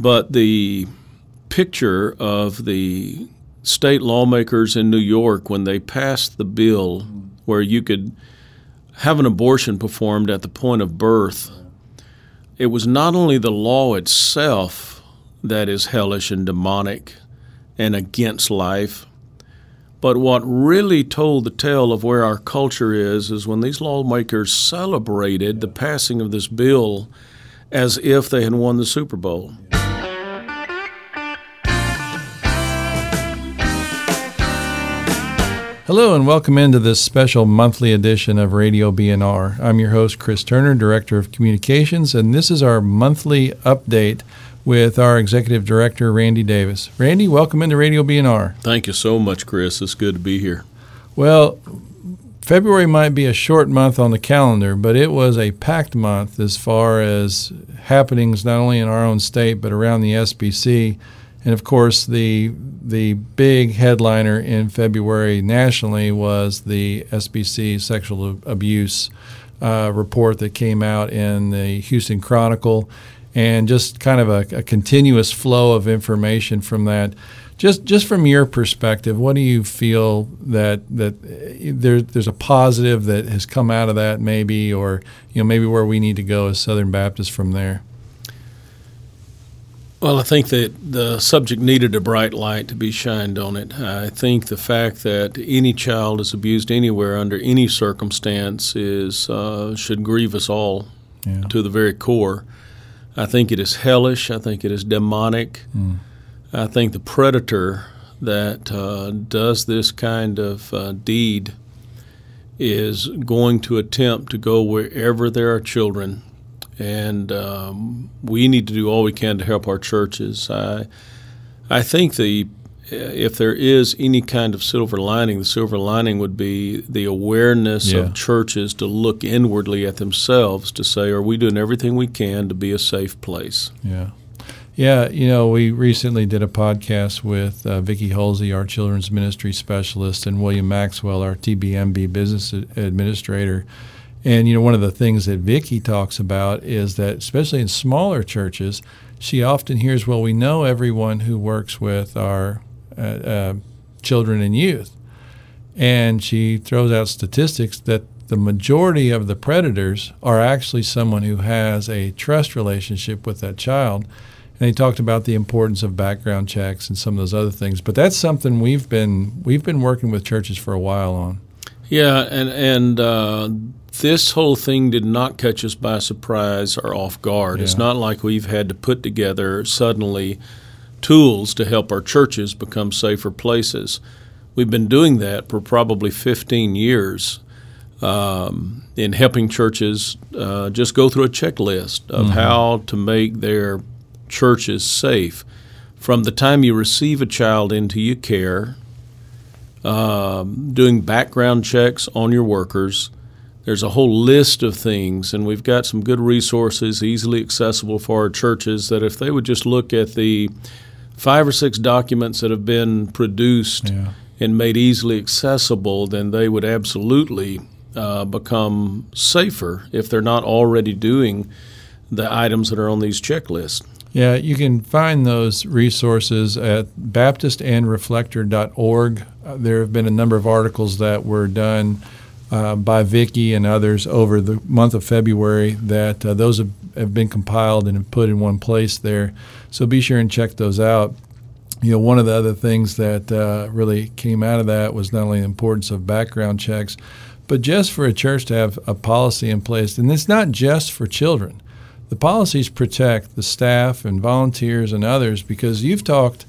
But the picture of the state lawmakers in New York when they passed the bill where you could have an abortion performed at the point of birth, it was not only the law itself that is hellish and demonic and against life, but what really told the tale of where our culture is is when these lawmakers celebrated the passing of this bill as if they had won the Super Bowl. Hello and welcome into this special monthly edition of Radio B&R. I'm your host, Chris Turner, Director of Communications, and this is our monthly update with our Executive Director, Randy Davis. Randy, welcome into Radio B&R. Thank you so much, Chris. It's good to be here. Well, February might be a short month on the calendar, but it was a packed month as far as happenings not only in our own state but around the SBC. And of course, the the big headliner in February nationally was the SBC sexual abuse uh, report that came out in the Houston Chronicle, and just kind of a, a, continuous flow of information from that. Just just from your perspective, what do you feel that that uh, there, there's a positive that has come out of that, maybe, or you know maybe where we need to go as Southern Baptists from there? Well, I think that the subject needed a bright light to be shined on it. I think the fact that any child is abused anywhere under any circumstance is uh, should grieve us all yeah. to the very core. I think it is hellish. I think it is demonic. Mm. I think the predator that uh, does this kind of uh, deed is going to attempt to go wherever there are children and um, we need to do all we can to help our churches. I, I think the if there is any kind of silver lining, the silver lining would be the awareness yeah. of churches to look inwardly at themselves to say, are we doing everything we can to be a safe place? Yeah. Yeah, you know, we recently did a podcast with uh, Vicki Holsey, our children's ministry specialist, and William Maxwell, our TBMB business administrator. And you know, one of the things that Vicki talks about is that, especially in smaller churches, she often hears, "Well, we know everyone who works with our uh, uh, children and youth," and she throws out statistics that the majority of the predators are actually someone who has a trust relationship with that child. And he talked about the importance of background checks and some of those other things. But that's something we've been we've been working with churches for a while on. Yeah, and and uh, this whole thing did not catch us by surprise or off guard. Yeah. It's not like we've had to put together suddenly tools to help our churches become safer places. We've been doing that for probably 15 years um, in helping churches uh, just go through a checklist of mm-hmm. how to make their churches safe. From the time you receive a child into your care, um, doing background checks on your workers, there's a whole list of things, and we've got some good resources easily accessible for our churches that if they would just look at the five or six documents that have been produced yeah. and made easily accessible, then they would absolutely uh, become safer if they're not already doing the items that are on these checklists. Yeah, you can find those resources at baptistandreflector.org. Uh, there have been a number of articles that were done uh, by Vicki and others over the month of February that uh, those have, have, been compiled and put in one place there. So be sure and check those out. You know, one of the other things that uh, really came out of that was not only the importance of background checks, but just for a church to have a policy in place. And it's not just for children. The policies protect the staff and volunteers and others because you've talked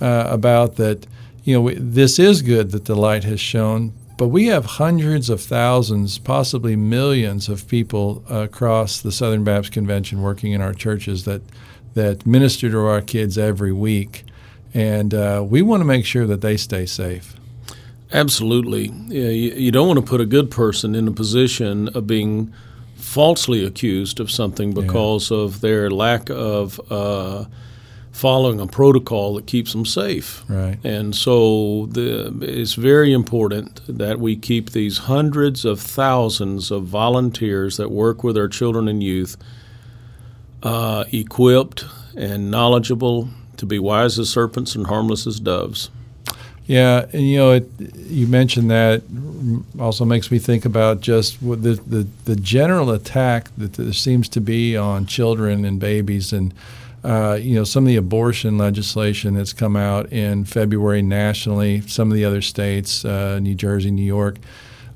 uh, about that. You know, this is good that the light has shown, but we have hundreds of thousands, possibly millions of people across the Southern Baptist Convention working in our churches that, that minister to our kids every week. And uh, we want to make sure that they stay safe. Absolutely. You don't want to put a good person in a position of being falsely accused of something because yeah. of their lack of. Uh, following a protocol that keeps them safe. Right. And so the, it's very important that we keep these hundreds of thousands of volunteers that work with our children and youth uh, equipped and knowledgeable, to be wise as serpents and harmless as doves. Yeah, and you know, it, you mentioned that also makes me think about just the, the the general attack that there seems to be on children and babies, and uh, you know, some of the abortion legislation that's come out in February nationally, some of the other states, uh, New Jersey, New York.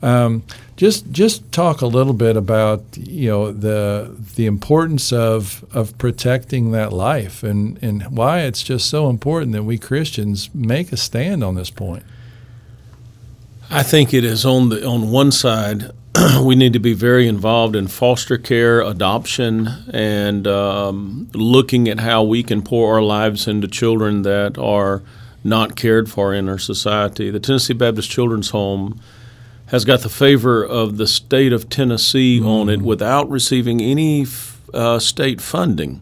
Um, just just talk a little bit about you know the the importance of of protecting that life and and why it's just so important that we Christians make a stand on this point. I think it is on the on one side we need to be very involved in foster care, adoption, and um, looking at how we can pour our lives into children that are not cared for in our society. The Tennessee Baptist Children's Home has got the favor of the state of Tennessee mm. on it without receiving any uh, state funding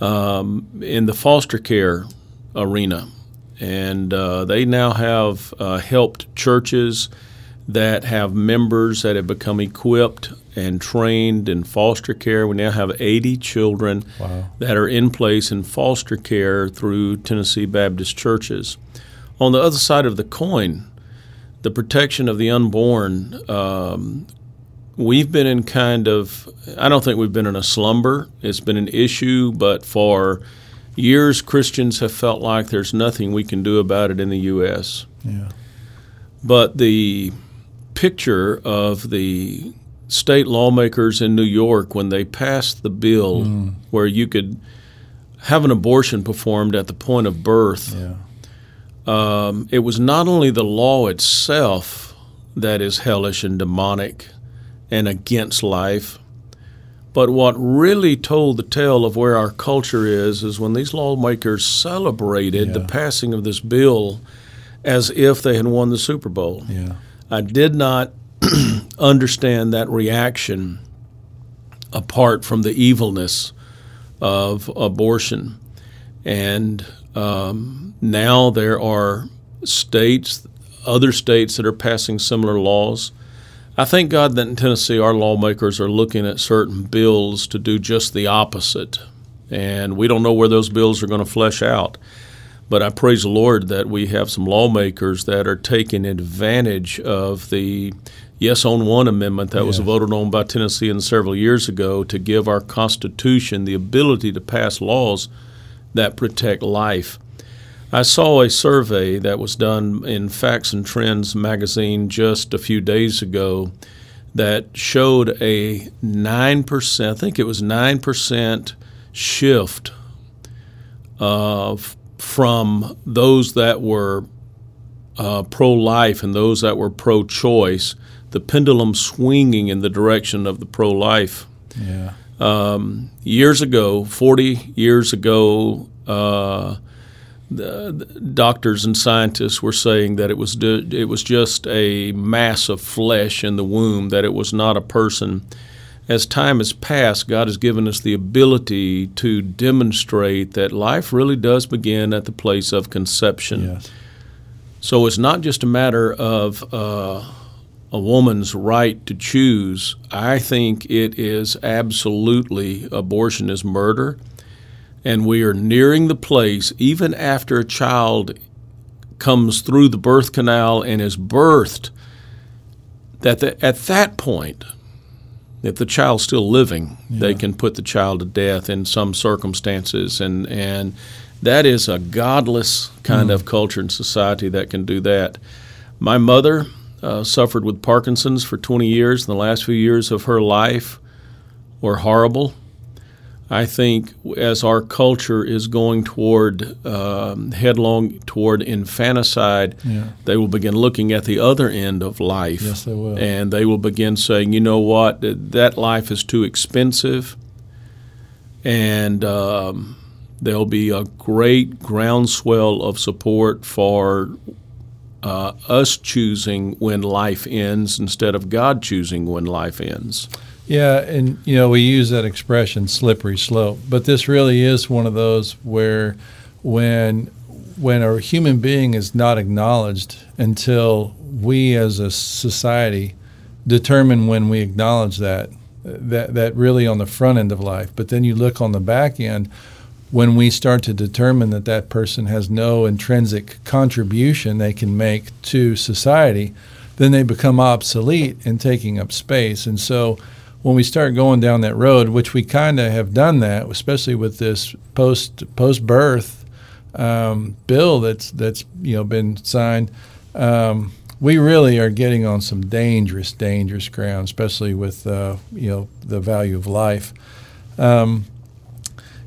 um, in the foster care arena. And uh, they now have uh, helped churches that have members that have become equipped and trained in foster care. We now have 80 children wow. that are in place in foster care through Tennessee Baptist churches. On the other side of the coin, the protection of the unborn, um, we've been in kind of, I don't think we've been in a slumber. It's been an issue, but for years, Christians have felt like there's nothing we can do about it in the U.S. Yeah. But the picture of the state lawmakers in New York when they passed the bill mm. where you could have an abortion performed at the point of birth. Yeah um, it was not only the law itself that is hellish and demonic and against life, but what really told the tale of where our culture is is when these lawmakers celebrated yeah. the passing of this bill as if they had won the Super Bowl. Yeah. I did not understand that reaction apart from the evilness of abortion. And um, now there are states, other states that are passing similar laws. I thank God that in Tennessee our lawmakers are looking at certain bills to do just the opposite. And we don't know where those bills are going to flesh out. But I praise the Lord that we have some lawmakers that are taking advantage of the Yes on One amendment that was voted on by Tennessee several years ago to give our Constitution the ability to pass laws that protect life. I saw a survey that was done in Facts and Trends magazine just a few days ago that showed a 9%, I think it was 9% shift uh, from those that were uh, pro life and those that were pro choice, the pendulum swinging in the direction of the pro life. Yeah. Um, years ago, 40 years ago, uh, the, doctors and scientists were saying that it was it was just a mass of flesh in the womb, that it was not a person. As time has passed, God has given us the ability to demonstrate that life really does begin at the place of conception. Yes. So it's not just a matter of uh, a woman's right to choose. I think it is absolutely abortion is murder and we are nearing the place, even after a child comes through the birth canal and is birthed, that the, at that point, if the child's still living, yeah. they can put the child to death in some circumstances, and and that is a godless kind mm. of culture and society that can do that. My mother uh, suffered with Parkinson's for 20 years. And the last few years of her life were horrible. I think as our culture is going toward um, headlong toward infanticide, yeah. they will begin looking at the other end of life. Yes, they will. And they will begin saying, you know what, that life is too expensive. And um, there'll be a great groundswell of support for uh, us choosing when life ends instead of God choosing when life ends. Yeah, and you know we use that expression slippery slope, but this really is one of those where when when a human being is not acknowledged until we as a society determine when we acknowledge that that that really on the front end of life, but then you look on the back end when we start to determine that that person has no intrinsic contribution they can make to society, then they become obsolete and taking up space. And so when we start going down that road, which we kind of have done that, especially with this post post birth um, bill that's that's you know been signed, um, we really are getting on some dangerous, dangerous ground, especially with uh, you know the value of life. Um,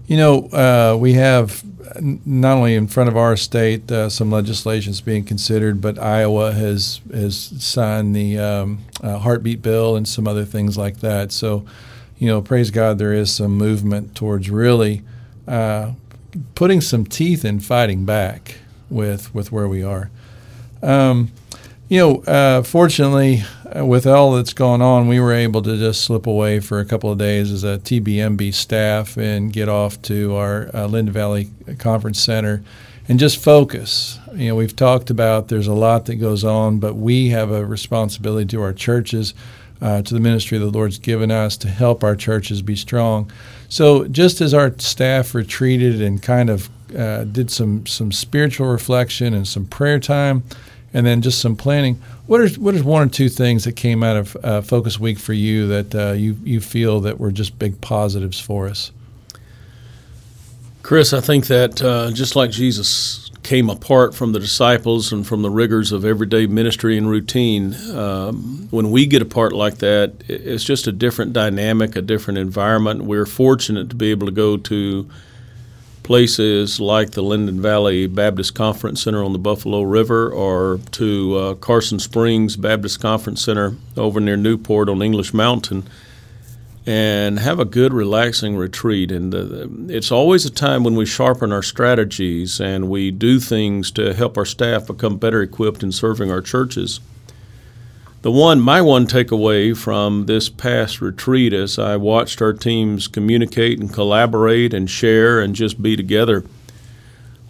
you know, uh, we have not only in front of our state uh, some legislation is being considered, but Iowa has has signed the um, uh, heartbeat bill and some other things like that. So, you know, praise God, there is some movement towards really uh, putting some teeth in fighting back with with where we are. Um, you know, uh, fortunately, uh, with all that's going on, we were able to just slip away for a couple of days as a TBMB staff and get off to our uh, Valley Conference Center and just focus. You know, we've talked about there's a lot that goes on, but we have a responsibility to our churches, uh, to the ministry the Lord's given us to help our churches be strong. So, just as our staff retreated and kind of uh, did some some spiritual reflection and some prayer time, and then just some planning what is what is one or two things that came out of uh, Focus Week for you that uh, you you feel that were just big positives for us? Chris, I think that uh, just like Jesus came apart from the disciples and from the rigors of everyday ministry and routine, um, when we get apart like that, it's just a different dynamic, a different environment. We're fortunate to be able to go to places like the Linden Valley Baptist Conference Center on the Buffalo River or to uh, Carson Springs Baptist Conference Center over near Newport on English Mountain and have a good, relaxing retreat. And uh, it's always a time when we sharpen our strategies and we do things to help our staff become better equipped in serving our churches the one my one takeaway from this past retreat as I watched our teams communicate and collaborate and share and just be together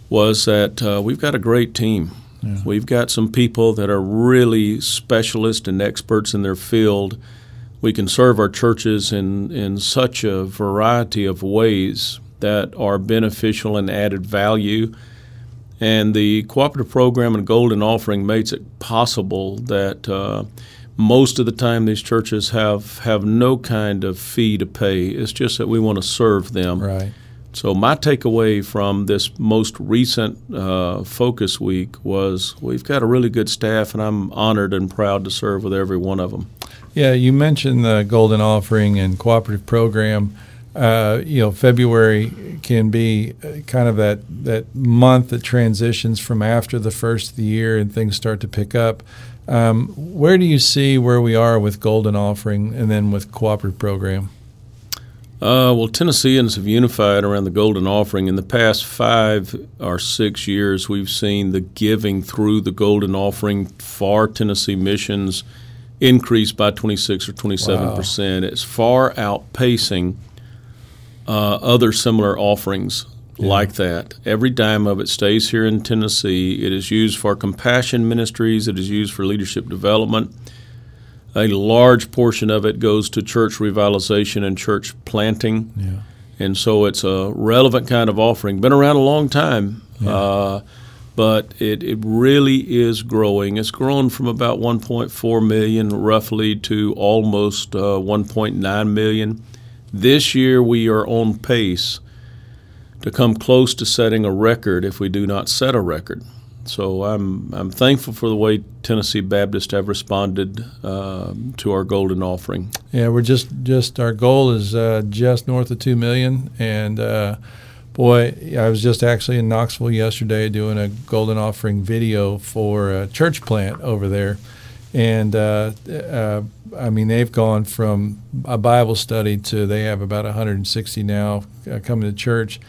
was that uh, we've got a great team. Yeah. We've got some people that are really specialists and experts in their field. We can serve our churches in, in such a variety of ways that are beneficial and added value and the cooperative program and golden offering makes it possible that uh, most of the time these churches have, have no kind of fee to pay. It's just that we want to serve them. Right. So my takeaway from this most recent uh, focus week was we've got a really good staff, and I'm honored and proud to serve with every one of them. Yeah, you mentioned the Golden Offering and cooperative program uh, you know, February can be uh, kind of that, that month that transitions from after the first of the year and things start to pick up. Um, where do you see where we are with Golden Offering and then with Cooperative Program? Uh, well, Tennesseans have unified around the Golden Offering. In the past five or six years, we've seen the giving through the Golden Offering for Tennessee missions increase by 26 or 27 wow. percent. It's far outpacing uh, other similar offerings yeah. like that. Every dime of it stays here in Tennessee. It is used for compassion ministries, it is used for leadership development. A large portion of it goes to church revitalization and church planting. Yeah. And so it's a relevant kind of offering. Been around a long time. Yeah. Uh, but it, it really is growing. It's grown from about 1.4 million roughly to almost uh, 1.9 million. This year we are on pace to come close to setting a record if we do not set a record. So I'm I'm thankful for the way Tennessee Baptists have responded uh, to our golden offering. Yeah, we're just just our goal is uh, just north of two million, and uh, boy, I was just actually in Knoxville yesterday doing a golden offering video for a church plant over there, and uh, uh, I mean they've gone from a Bible study to they have about 160 now uh, coming to church,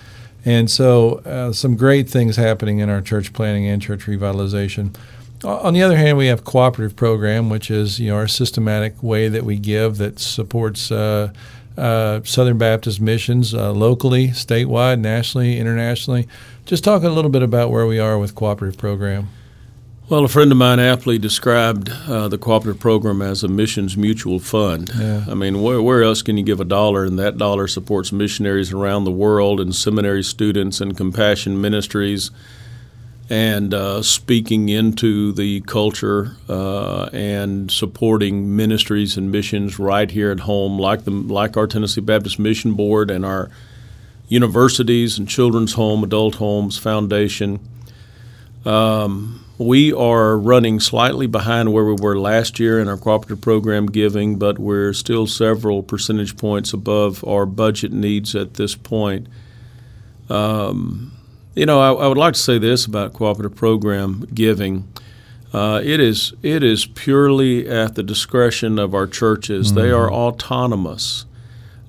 and so uh, some great things happening in our church planting and church revitalization. On the other hand, we have cooperative program, which is you know our systematic way that we give that supports. Uh, uh, Southern Baptist missions locally, statewide, nationally, internationally. Just talk a little bit about where we are with cooperative program. Well, a friend of mine aptly described uh, the cooperative program as a missions mutual fund. Yeah. I mean, where, where else can you give a dollar and that dollar supports missionaries around the world and seminary students and compassion ministries and uh, speaking into the culture uh, and supporting ministries and missions right here at home, like the like our Tennessee Baptist Mission Board and our universities and children's home, adult homes foundation. Um, we are running slightly behind where we were last year in our cooperative program giving, but we're still several percentage points above our budget needs at this point. Um, you know, I, I, would like to say this about cooperative program giving. Uh, it is it is purely at the discretion of our churches. Mm-hmm. They are autonomous.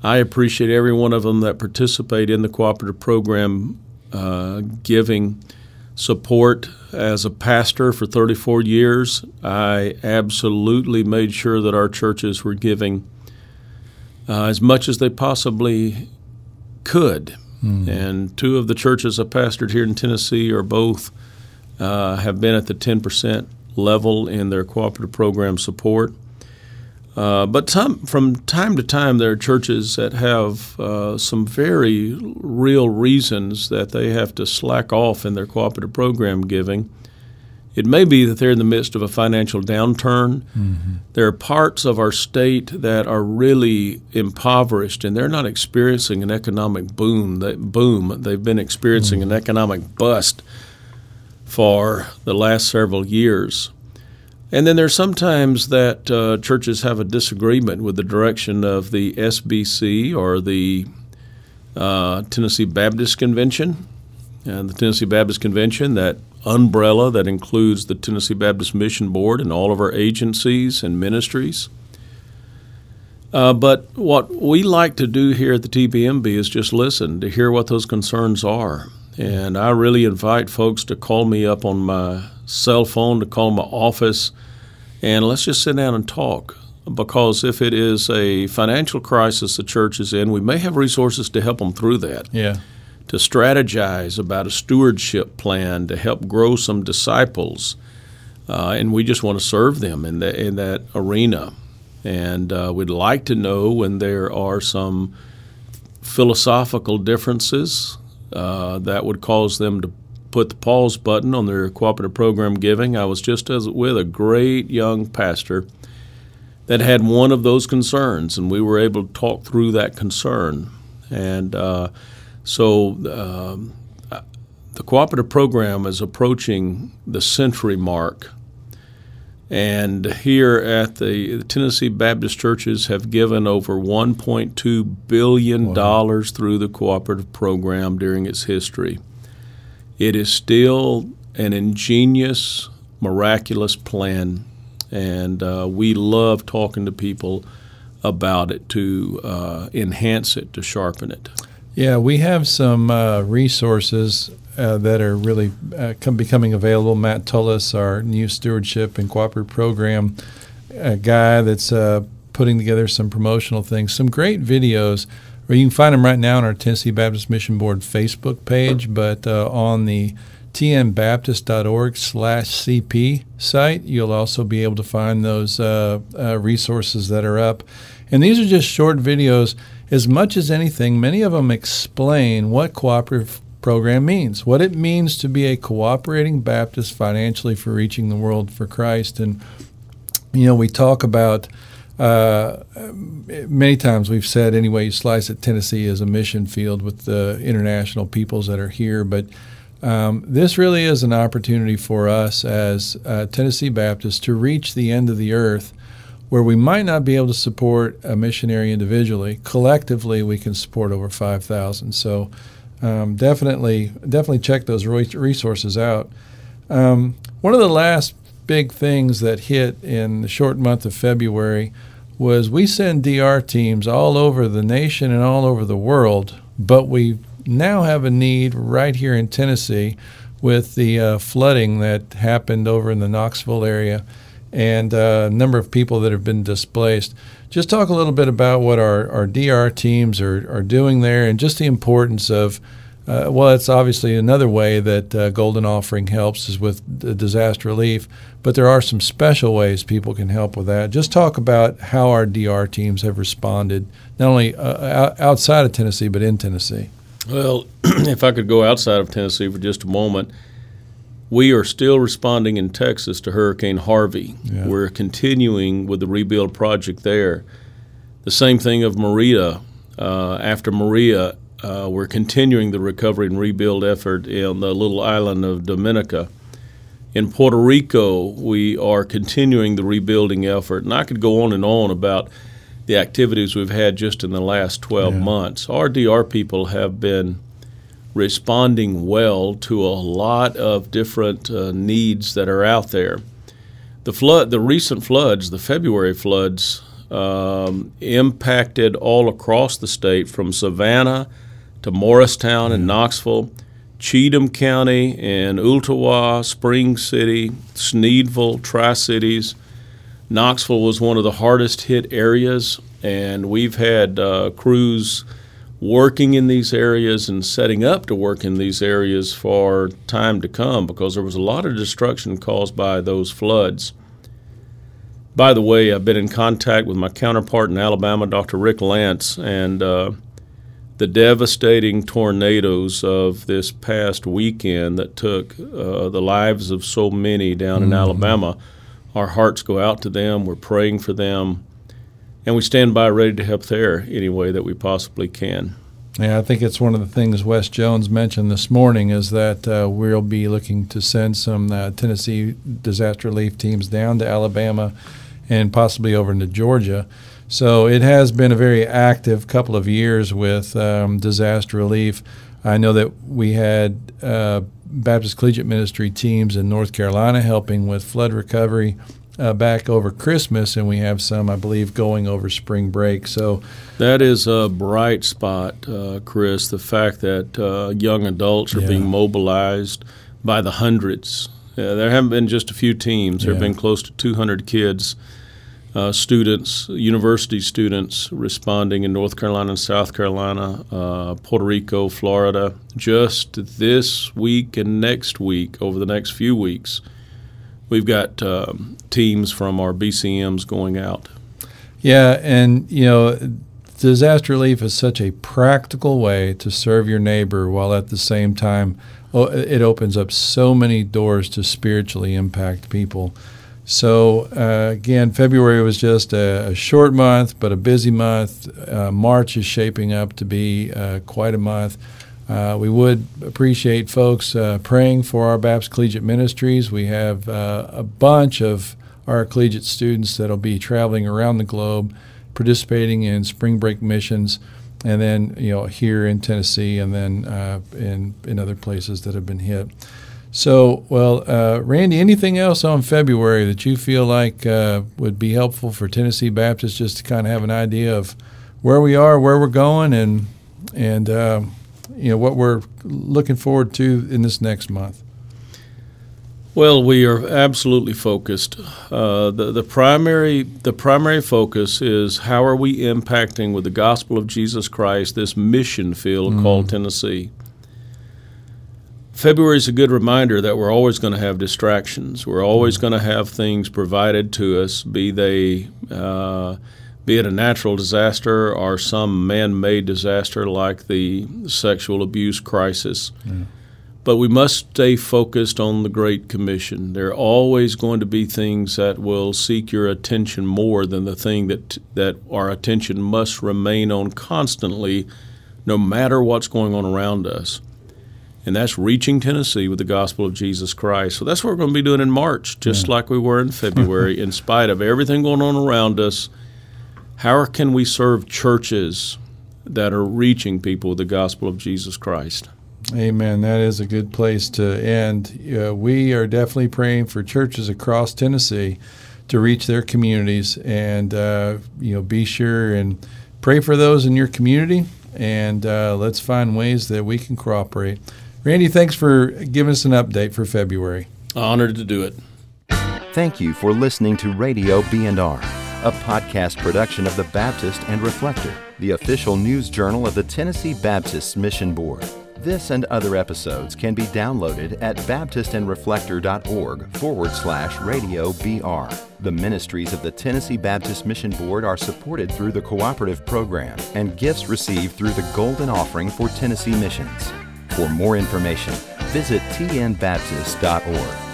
I appreciate every one of them that participate in the cooperative program uh, giving support as a pastor for 34 years. I absolutely made sure that our churches were giving uh, as much as they possibly could. Mm. And two of the churches I pastored here in Tennessee are both uh, have been at the 10% level in their cooperative program support. Uh, but some, from time to time, there are churches that have uh, some very real reasons that they have to slack off in their cooperative program giving. It may be that they're in the midst of a financial downturn. Mm-hmm. There are parts of our state that are really impoverished, and they're not experiencing an economic boom. They, boom. They've been experiencing mm-hmm. an economic bust for the last several years. And then there's sometimes that uh, churches have a disagreement with the direction of the SBC or the uh, Tennessee Baptist Convention. And the Tennessee Baptist Convention, that umbrella that includes the Tennessee Baptist Mission Board and all of our agencies and ministries. Uh, but what we like to do here at the TBMB is just listen to hear what those concerns are. And I really invite folks to call me up on my cell phone, to call my office, and let's just sit down and talk. Because if it is a financial crisis the church is in, we may have resources to help them through that. Yeah. To strategize about a stewardship plan to help grow some disciples. Uh, and we just want to serve them in, the, in that arena. And uh, we'd like to know when there are some philosophical differences uh, that would cause them to put the pause button on their cooperative program giving. I was just as, with a great young pastor that had one of those concerns, and we were able to talk through that concern. And uh, so um, the cooperative program is approaching the century mark. And here at the, the Tennessee Baptist churches have given over $1.2 billion wow. through the cooperative program during its history. It is still an ingenious, miraculous plan, and uh, we love talking to people about it to uh, enhance it, to sharpen it. Yeah, we have some uh, resources uh, that are really uh, come, becoming available. Matt Tullis, our new stewardship and cooperative program a guy that's uh, putting together some promotional things, some great videos or you can find them right now on our Tennessee Baptist Mission Board Facebook page, but uh, on the tnbaptist.org slash CP site, you'll also be able to find those uh, uh, resources that are up. And these are just short videos. As much as anything, many of them explain what cooperative program means, what it means to be a cooperating Baptist financially for reaching the world for Christ. And, you know, we talk about uh, many times we've said, anyway, you slice it, Tennessee is a mission field with the international peoples that are here. But um, this really is an opportunity for us as uh, Tennessee Baptists to reach the end of the earth where we might not be able to support a missionary individually. Collectively, we can support over 5,000. So um, definitely, definitely check those resources out. Um, one of the last big things that hit in the short month of February was we send DR teams all over the nation and all over the world, but we now have a need right here in Tennessee with the uh, flooding that happened over in the Knoxville area and uh, a number of people that have been displaced. Just talk a little bit about what our, our DR teams are, are doing there and just the importance of uh, well, it's obviously another way that uh, Golden Offering helps is with disaster relief, but there are some special ways people can help with that. Just talk about how our DR teams have responded, not only uh, outside of Tennessee, but in Tennessee. Well, if I could go outside of Tennessee for just a moment, we are still responding in Texas to Hurricane Harvey. Yeah. We're continuing with the rebuild project there. The same thing of Maria. Uh, after Maria, uh, we're continuing the recovery and rebuild effort in the little island of Dominica. In Puerto Rico, we are continuing the rebuilding effort, and I could go on and on about the activities we've had just in the last 12 yeah. months. Our DR people have been responding well to a lot of different uh, needs that are out there. The flood, the recent floods, the February floods, um, impacted all across the state from Savannah to Morristown and Knoxville, Cheatham County and Ooltewah, Spring City, Sneedville, Tri Cities. Knoxville was one of the hardest hit areas, and we've had uh, crews working in these areas and setting up to work in these areas for time to come because there was a lot of destruction caused by those floods. By the way, I've been in contact with my counterpart in Alabama, Dr. Rick Lance, and uh, the devastating tornadoes of this past weekend that took uh, the lives of so many down mm-hmm. in Alabama, our hearts go out to them. We're praying for them, and we stand by ready to help there any way that we possibly can. Yeah, I think it's one of the things Wes Jones mentioned this morning is that uh, we'll be looking to send some uh, Tennessee disaster relief teams down to Alabama and possibly over into Georgia so it has been a very active couple of years with um, disaster relief. I know that we had uh, Baptist Collegiate Ministry teams in North Carolina helping with flood recovery uh, back over Christmas, and we have some, I believe, going over spring break. So that is a bright spot, uh, Chris. The fact that uh, young adults are yeah. being mobilized by the hundreds. Yeah, there haven't been just a few teams. There have been close to 200 kids uh, students, university students responding in North Carolina and South Carolina, uh, Puerto Rico, Florida, just this week and next week, over the next few weeks. We've got uh, teams from our BCMs going out. Yeah, and you know, disaster relief is such a practical way to serve your neighbor while at the same time oh, it opens up so many doors to spiritually impact people. So uh, again, February was just a, a, short month, but a busy month. Uh, March is shaping up to be uh, quite a month. Uh, we would appreciate folks uh, praying for our Baptist Collegiate Ministries. We have uh, a bunch of our collegiate students that'll be traveling around the globe, participating in spring break missions, and then you know here in Tennessee, and then in in other places that have been hit. So, well, uh, Randy, anything else on February that you feel like uh, would be helpful for Tennessee Baptists just to kind of have an idea of where we are, where we're going, and and uh, you know what we're looking forward to in this next month? Well, we are absolutely focused. Uh, the the primary the primary focus is how are we impacting with the gospel of Jesus Christ this mission field mm. called Tennessee. February is a good reminder that we're always going to have distractions. We're always going to have things provided to us, be they uh, be it a natural disaster or some man-made disaster like the sexual abuse crisis. Yeah. But we must stay focused on the Great Commission. There are always going to be things that will seek your attention more than the thing that that our attention must remain on constantly, no matter what's going on around us and that's reaching Tennessee with the gospel of Jesus Christ. So that's what we're going to be doing in March, just yeah. like we were in February, in spite of everything going on around us. How can we serve churches that are reaching people with the gospel of Jesus Christ? Amen. That is a good place to end. Uh, we are definitely praying for churches across Tennessee to reach their communities, and uh, you know, be sure and pray for those in your community, and uh, let's find ways that we can cooperate. Randy, thanks for giving us an update for February. Honored to do it. Thank you for listening to Radio B&R, a podcast production of the Baptist and Reflector, the official news journal of the Tennessee Baptist Mission Board. This and other episodes can be downloaded at baptistandreflector.org forward slash radio BR. The ministries of the Tennessee Baptist Mission Board are supported through the cooperative program and gifts received through the Golden Offering for Tennessee Missions. For more information, visit tnbaptist.org.